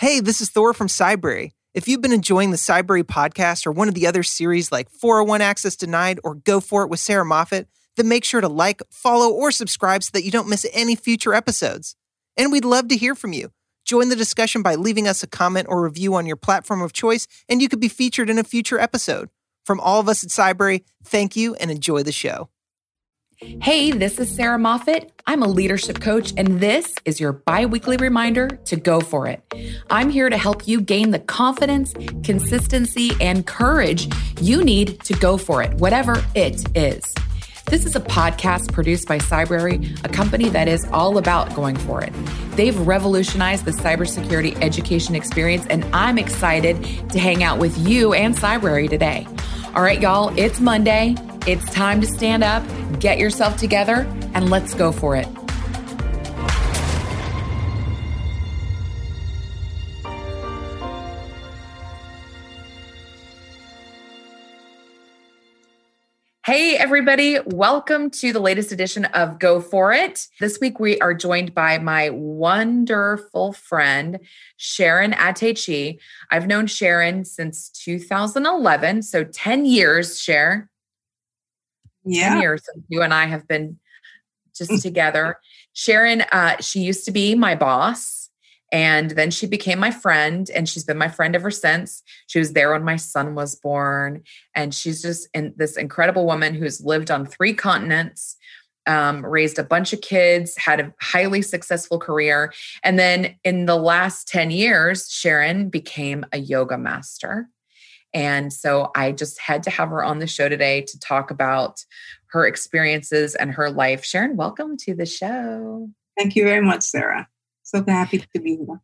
Hey, this is Thor from Cybrary. If you've been enjoying the Cybrary podcast or one of the other series like 401 Access Denied or Go For It with Sarah Moffat, then make sure to like, follow, or subscribe so that you don't miss any future episodes. And we'd love to hear from you. Join the discussion by leaving us a comment or review on your platform of choice, and you could be featured in a future episode. From all of us at Cybrary, thank you and enjoy the show. Hey, this is Sarah Moffat. I'm a leadership coach, and this is your bi weekly reminder to go for it. I'm here to help you gain the confidence, consistency, and courage you need to go for it, whatever it is. This is a podcast produced by Cybrary, a company that is all about going for it. They've revolutionized the cybersecurity education experience, and I'm excited to hang out with you and Cybrary today. All right, y'all, it's Monday. It's time to stand up, get yourself together, and let's go for it. Hey, everybody. Welcome to the latest edition of Go For It. This week, we are joined by my wonderful friend, Sharon Atechi. I've known Sharon since 2011, so 10 years, Sharon yeah. 10 years since you and I have been just together. Sharon, uh, she used to be my boss. And then she became my friend, and she's been my friend ever since. She was there when my son was born. And she's just in, this incredible woman who's lived on three continents, um, raised a bunch of kids, had a highly successful career. And then in the last 10 years, Sharon became a yoga master. And so I just had to have her on the show today to talk about her experiences and her life. Sharon, welcome to the show. Thank you very much, Sarah. So happy to be here.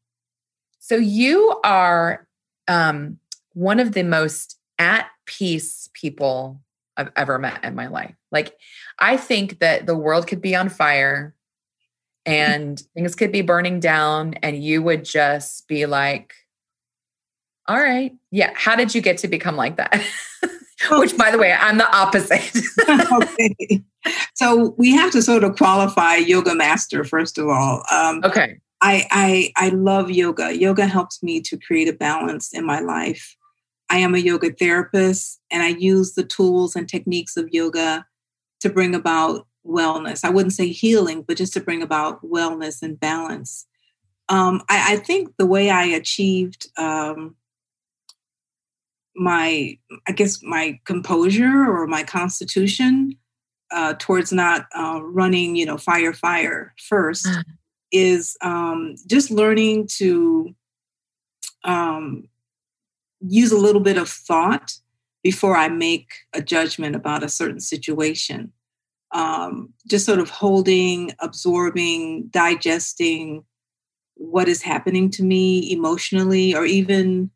So you are um, one of the most at peace people I've ever met in my life. Like, I think that the world could be on fire and things could be burning down, and you would just be like, all right. Yeah. How did you get to become like that? Which, by the way, I'm the opposite. okay. So we have to sort of qualify yoga master first of all. Um, okay. I, I I love yoga. Yoga helps me to create a balance in my life. I am a yoga therapist, and I use the tools and techniques of yoga to bring about wellness. I wouldn't say healing, but just to bring about wellness and balance. Um, I, I, think the way I achieved um, my i guess my composure or my constitution uh, towards not uh, running you know fire fire first uh. is um, just learning to um, use a little bit of thought before i make a judgment about a certain situation um, just sort of holding absorbing digesting what is happening to me emotionally or even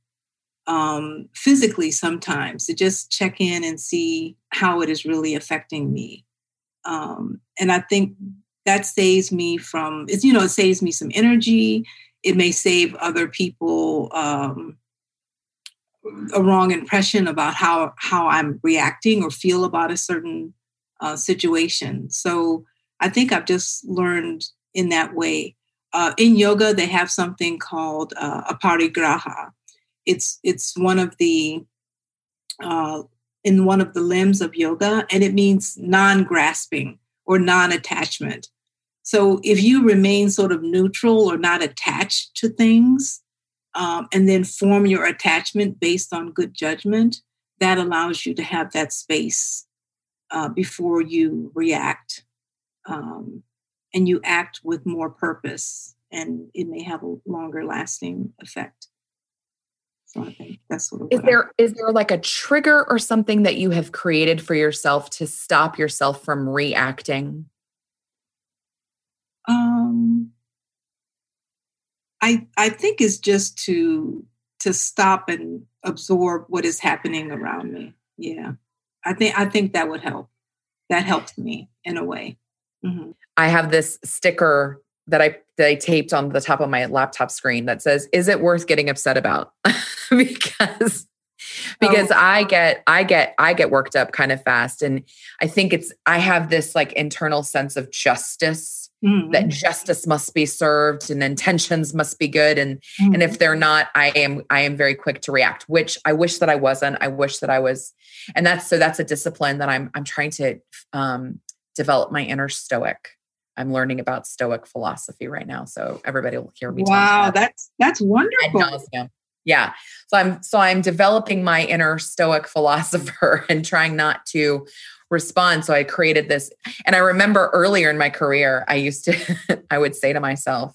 um, physically sometimes to just check in and see how it is really affecting me. Um, and I think that saves me from, it's, you know, it saves me some energy. It may save other people um, a wrong impression about how, how I'm reacting or feel about a certain uh, situation. So I think I've just learned in that way. Uh, in yoga, they have something called uh, aparigraha, it's it's one of the uh, in one of the limbs of yoga, and it means non-grasping or non-attachment. So if you remain sort of neutral or not attached to things, um, and then form your attachment based on good judgment, that allows you to have that space uh, before you react, um, and you act with more purpose, and it may have a longer lasting effect. So I think that's sort of is there I, is there like a trigger or something that you have created for yourself to stop yourself from reacting? Um, I I think it's just to to stop and absorb what is happening around me. Yeah, I think I think that would help. That helps me in a way. Mm-hmm. I have this sticker that I that I taped on the top of my laptop screen that says, "Is it worth getting upset about?" because because oh. I get I get I get worked up kind of fast and I think it's I have this like internal sense of justice mm-hmm. that justice must be served and intentions must be good and mm-hmm. and if they're not i am i am very quick to react which i wish that i wasn't i wish that i was and that's so that's a discipline that i'm i'm trying to um, develop my inner stoic i'm learning about stoic philosophy right now so everybody will hear me wow that's that's wonderful yeah so i'm so i'm developing my inner stoic philosopher and trying not to respond. So I created this. And I remember earlier in my career, I used to, I would say to myself,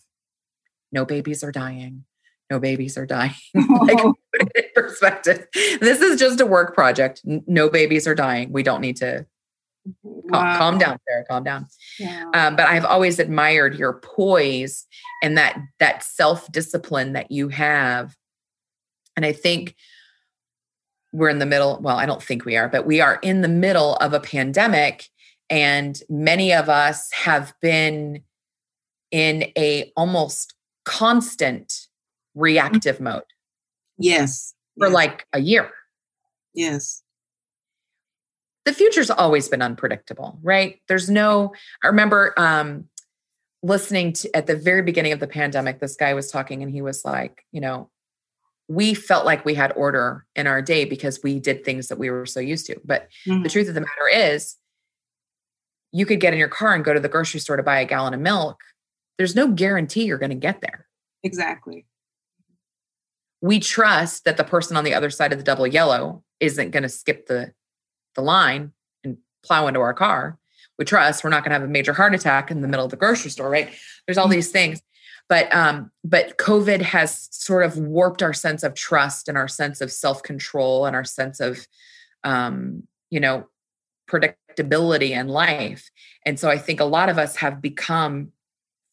no babies are dying. No babies are dying. like, put it in perspective. This is just a work project. No babies are dying. We don't need to wow. calm, calm, down, Sarah. Calm down. Yeah. Um, but I've always admired your poise and that that self discipline that you have. And I think we're in the middle well i don't think we are but we are in the middle of a pandemic and many of us have been in a almost constant reactive mode yes for yes. like a year yes the future's always been unpredictable right there's no i remember um listening to at the very beginning of the pandemic this guy was talking and he was like you know we felt like we had order in our day because we did things that we were so used to. But mm-hmm. the truth of the matter is, you could get in your car and go to the grocery store to buy a gallon of milk. There's no guarantee you're going to get there. Exactly. We trust that the person on the other side of the double yellow isn't going to skip the the line and plow into our car. We trust we're not going to have a major heart attack in the middle of the grocery store, right? There's all mm-hmm. these things but um but covid has sort of warped our sense of trust and our sense of self-control and our sense of um you know predictability in life and so i think a lot of us have become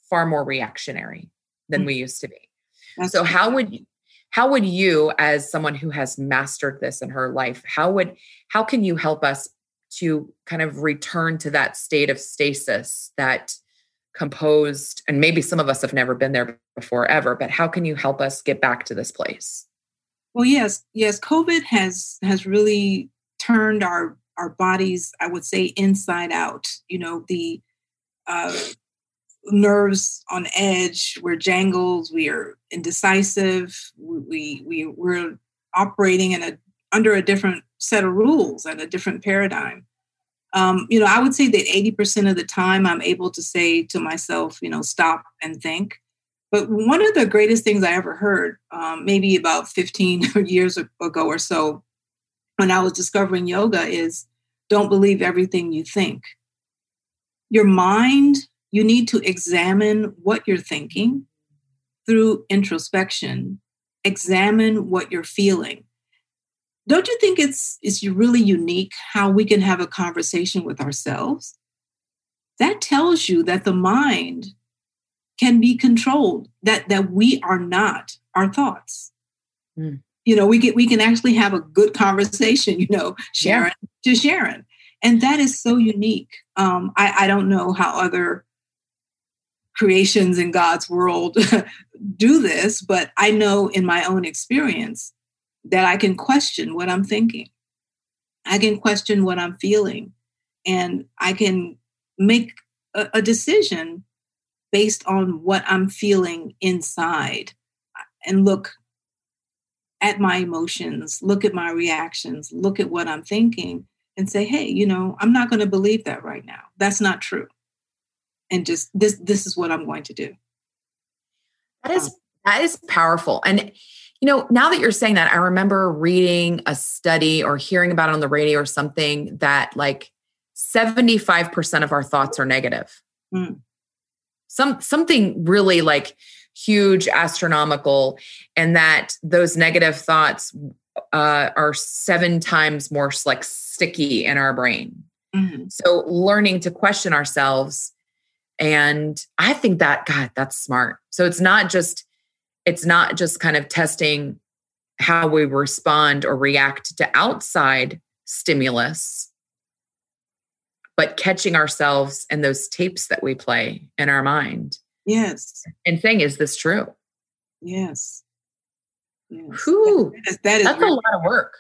far more reactionary than mm-hmm. we used to be That's so how would you how would you as someone who has mastered this in her life how would how can you help us to kind of return to that state of stasis that composed and maybe some of us have never been there before ever but how can you help us get back to this place? Well yes yes covid has has really turned our our bodies i would say inside out you know the uh, nerves on edge we're jangled we are indecisive we we we're operating in a under a different set of rules and a different paradigm um, you know, I would say that 80% of the time I'm able to say to myself, you know, stop and think. But one of the greatest things I ever heard, um, maybe about 15 years ago or so, when I was discovering yoga, is don't believe everything you think. Your mind, you need to examine what you're thinking through introspection, examine what you're feeling. Don't you think it's it's really unique how we can have a conversation with ourselves? That tells you that the mind can be controlled that that we are not our thoughts. Mm. you know we get we can actually have a good conversation you know sharon yeah. to sharon. And that is so unique. Um i i don't know how other creations in god's world do this but i know in my own experience that I can question what I'm thinking. I can question what I'm feeling. And I can make a, a decision based on what I'm feeling inside uh, and look at my emotions, look at my reactions, look at what I'm thinking, and say, hey, you know, I'm not going to believe that right now. That's not true. And just this this is what I'm going to do. That is that is powerful. And you know, now that you're saying that, I remember reading a study or hearing about it on the radio or something that like 75% of our thoughts are negative. Mm. Some something really like huge astronomical and that those negative thoughts uh, are seven times more like sticky in our brain. Mm-hmm. So learning to question ourselves and I think that God, that's smart. So it's not just it's not just kind of testing how we respond or react to outside stimulus, but catching ourselves and those tapes that we play in our mind. Yes. And saying, is this true? Yes. yes. Whew, that is, that is that's a lot of work.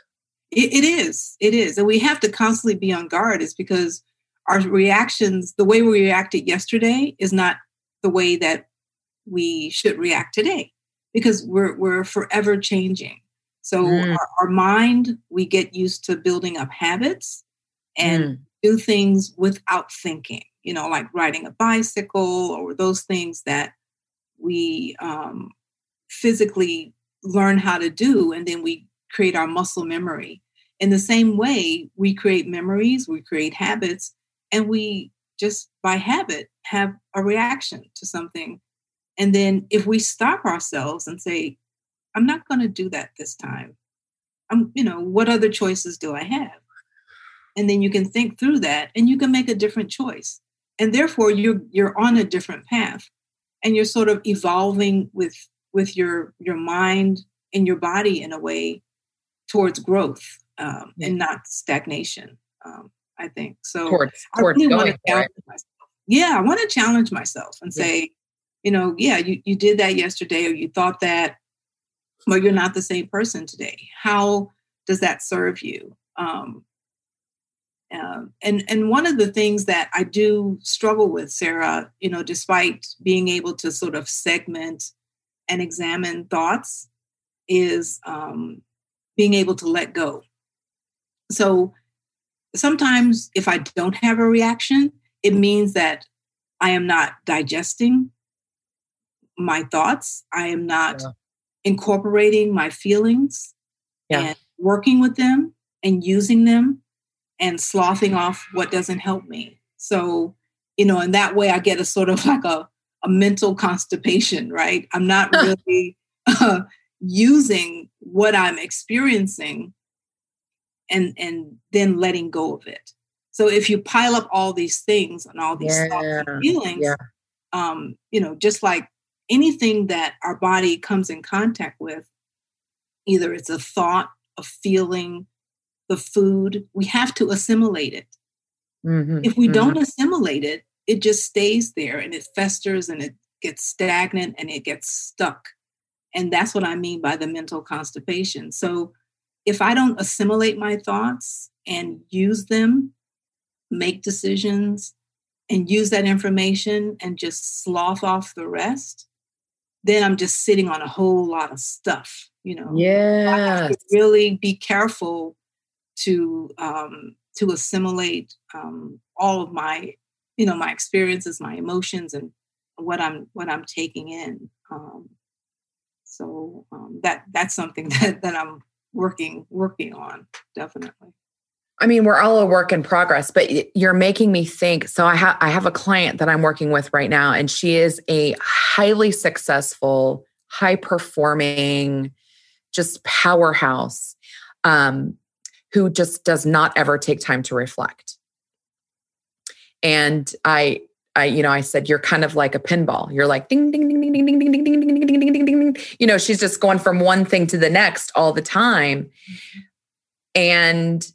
It, it is. It is. And we have to constantly be on guard, is because our reactions, the way we reacted yesterday is not the way that we should react today because we're we're forever changing. So mm. our, our, mind, we get used to building up habits and mm. do things without thinking. You know, like riding a bicycle or those things that we um, physically learn how to do, and then we create our muscle memory. In the same way, we create memories, we create habits, and we just by habit have a reaction to something. And then if we stop ourselves and say, I'm not going to do that this time. I'm, you know, what other choices do I have? And then you can think through that and you can make a different choice. And therefore you're you're on a different path and you're sort of evolving with with your your mind and your body in a way towards growth um, and not stagnation. Um, I think so. Towards, towards I really want to challenge myself. Yeah, I want to challenge myself and yeah. say, you know, yeah, you, you did that yesterday, or you thought that, but you're not the same person today. How does that serve you? Um, um, and and one of the things that I do struggle with, Sarah, you know, despite being able to sort of segment and examine thoughts, is um, being able to let go. So sometimes if I don't have a reaction, it means that I am not digesting my thoughts. I am not yeah. incorporating my feelings yeah. and working with them and using them and sloughing off what doesn't help me. So, you know, in that way, I get a sort of like a, a mental constipation, right? I'm not really uh, using what I'm experiencing and and then letting go of it. So if you pile up all these things and all these yeah. feelings, yeah. um, you know, just like anything that our body comes in contact with, either it's a thought, a feeling, the food, we have to assimilate it. Mm-hmm. If we mm-hmm. don't assimilate it, it just stays there and it festers and it gets stagnant and it gets stuck. And that's what I mean by the mental constipation. So if I don't assimilate my thoughts and use them, make decisions, and use that information and just slough off the rest, then I'm just sitting on a whole lot of stuff, you know. Yeah. Really be careful to um, to assimilate um, all of my, you know, my experiences, my emotions, and what I'm what I'm taking in. Um, so um, that that's something that that I'm working working on definitely I mean, we're all a work in progress, but you're making me think. So I have I have a client that I'm working with right now, and she is a highly successful, high performing, just powerhouse, um, who just does not ever take time to reflect. And I, I, you know, I said you're kind of like a pinball. You're like ding ding ding ding ding ding ding ding ding ding ding ding ding ding. You know, she's just going from one thing to the next all the time, and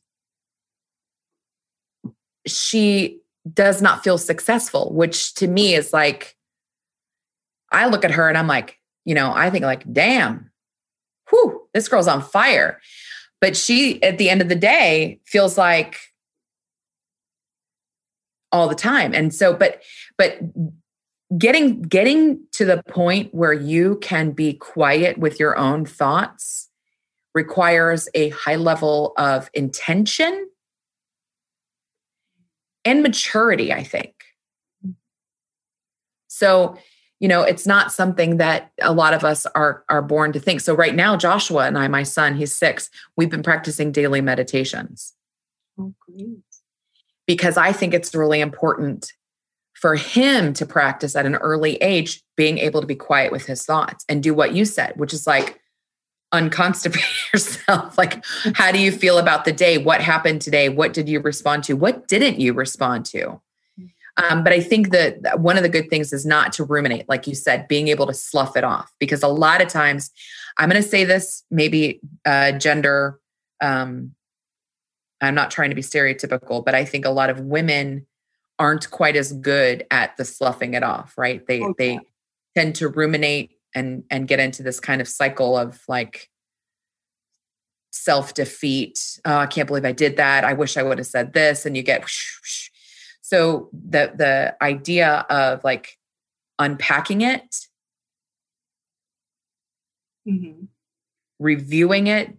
she does not feel successful, which to me is like, I look at her and I'm like, you know, I think like, damn, whew, this girl's on fire. But she, at the end of the day, feels like all the time. And so, but, but getting getting to the point where you can be quiet with your own thoughts requires a high level of intention and maturity, I think. So, you know, it's not something that a lot of us are are born to think. So right now, Joshua and I, my son, he's six, we've been practicing daily meditations. Oh, great. Because I think it's really important for him to practice at an early age being able to be quiet with his thoughts and do what you said, which is like unconstipate yourself. Like, how do you feel about the day? What happened today? What did you respond to? What didn't you respond to? Um, but I think that one of the good things is not to ruminate, like you said, being able to slough it off. Because a lot of times, I'm going to say this maybe uh, gender, um, I'm not trying to be stereotypical, but I think a lot of women aren't quite as good at the sloughing it off, right? They okay. they tend to ruminate and and get into this kind of cycle of like self defeat. Oh, I can't believe I did that. I wish I would have said this, and you get. Whoosh, whoosh. So the the idea of like unpacking it, Mm-hmm. reviewing it,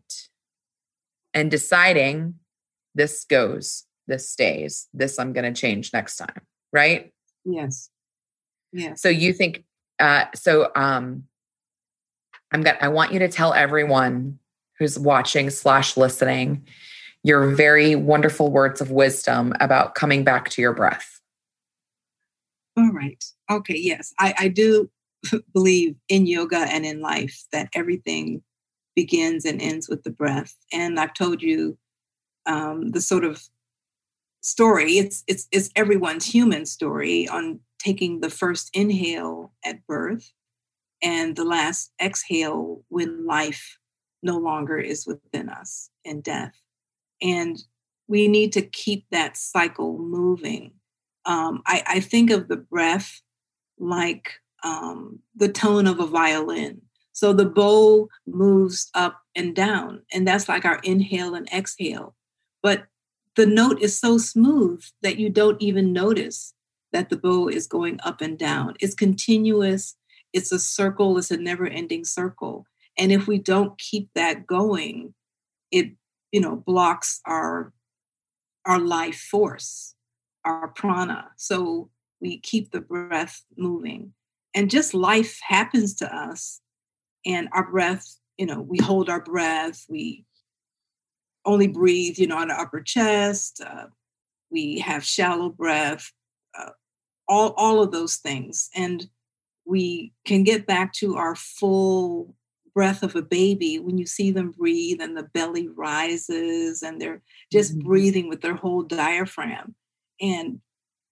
and deciding this goes, this stays, this I'm going to change next time, right? Yes. Yes. So you think uh so um I'm gonna I want you to tell everyone who's watching slash listening your very wonderful words of wisdom about coming back to your breath. All right. Okay. Yes. I, I do believe in yoga and in life that everything begins and ends with the breath. And I've told you um, the sort of story. It's it's it's everyone's human story on taking the first inhale at birth and the last exhale when life no longer is within us in death. And we need to keep that cycle moving. Um, I, I think of the breath like um, the tone of a violin. So the bow moves up and down, and that's like our inhale and exhale. But the note is so smooth that you don't even notice that the bow is going up and down. It's continuous, it's a circle, it's a never ending circle. And if we don't keep that going, it you know blocks our our life force, our prana. So we keep the breath moving. And just life happens to us and our breath, you know, we hold our breath, we only breathe, you know, on the upper chest. Uh, we have shallow breath, uh, all all of those things, and we can get back to our full breath of a baby when you see them breathe and the belly rises and they're just mm-hmm. breathing with their whole diaphragm, and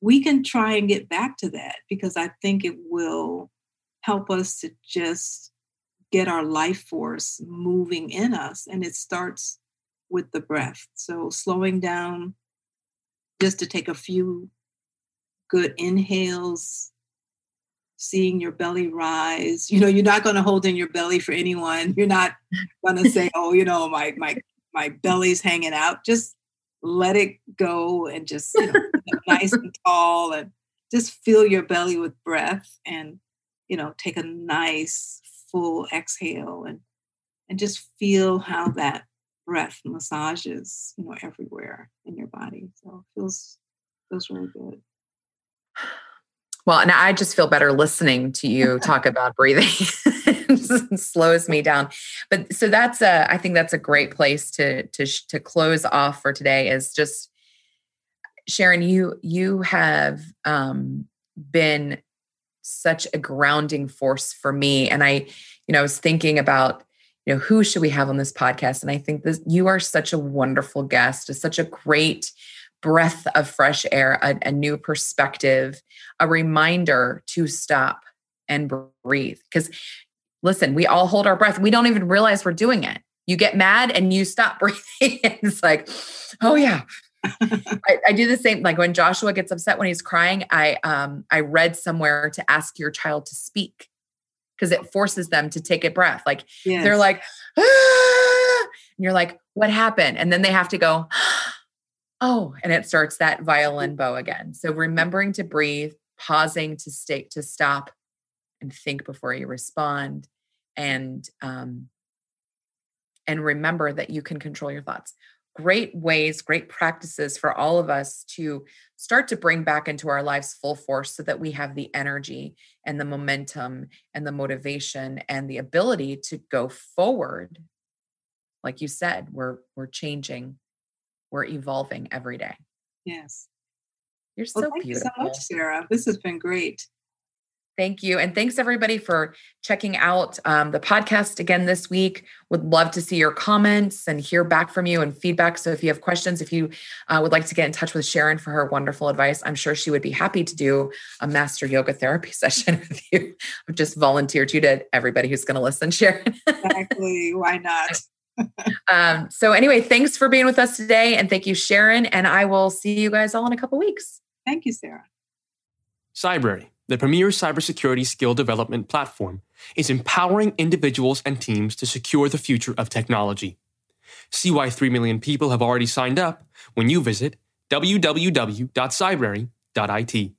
we can try and get back to that because I think it will help us to just get our life force moving in us, and it starts with the breath. So slowing down just to take a few good inhales, seeing your belly rise. You know, you're not going to hold in your belly for anyone. You're not going to say, "Oh, you know, my my my belly's hanging out." Just let it go and just you know, nice and tall and just fill your belly with breath and you know take a nice full exhale and and just feel how that breath massages, you know, everywhere in your body. So it feels feels really good. Well, and I just feel better listening to you talk about breathing. it slows me down. But so that's a I think that's a great place to to to close off for today is just Sharon, you you have um been such a grounding force for me and I you know I was thinking about you know who should we have on this podcast? And i think this you are such a wonderful guest such a great breath of fresh air a, a new perspective a reminder to stop and breathe. Because listen we all hold our breath. We don't even realize we're doing it. You get mad and you stop breathing. It's like oh yeah. I, I, do the same like when joshua gets upset when he's crying i um i read somewhere to ask your child to speak because it forces them to take a breath. Like yes. they're like, ah! and you're like, what happened? And then they have to go, oh, and it starts that violin bow again. So remembering to breathe, pausing to stay to stop and think before you respond, and um, and remember that you can control your thoughts great ways, great practices for all of us to start to bring back into our lives full force so that we have the energy and the momentum and the motivation and the ability to go forward. Like you said, we're we're changing, we're evolving every day. Yes. You're so well, thank beautiful. you so much, Sarah. This has been great. Thank you. And thanks everybody for checking out um, the podcast again this week. Would love to see your comments and hear back from you and feedback. So if you have questions, if you uh, would like to get in touch with Sharon for her wonderful advice, I'm sure she would be happy to do a master yoga therapy session with you. I've just volunteered you to everybody who's going to listen, Sharon. exactly. Why not? um, so anyway, thanks for being with us today. And thank you, Sharon. And I will see you guys all in a couple weeks. Thank you, Sarah. Cybrary the premier cybersecurity skill development platform, is empowering individuals and teams to secure the future of technology. See why 3 million people have already signed up when you visit cybersecurity.it.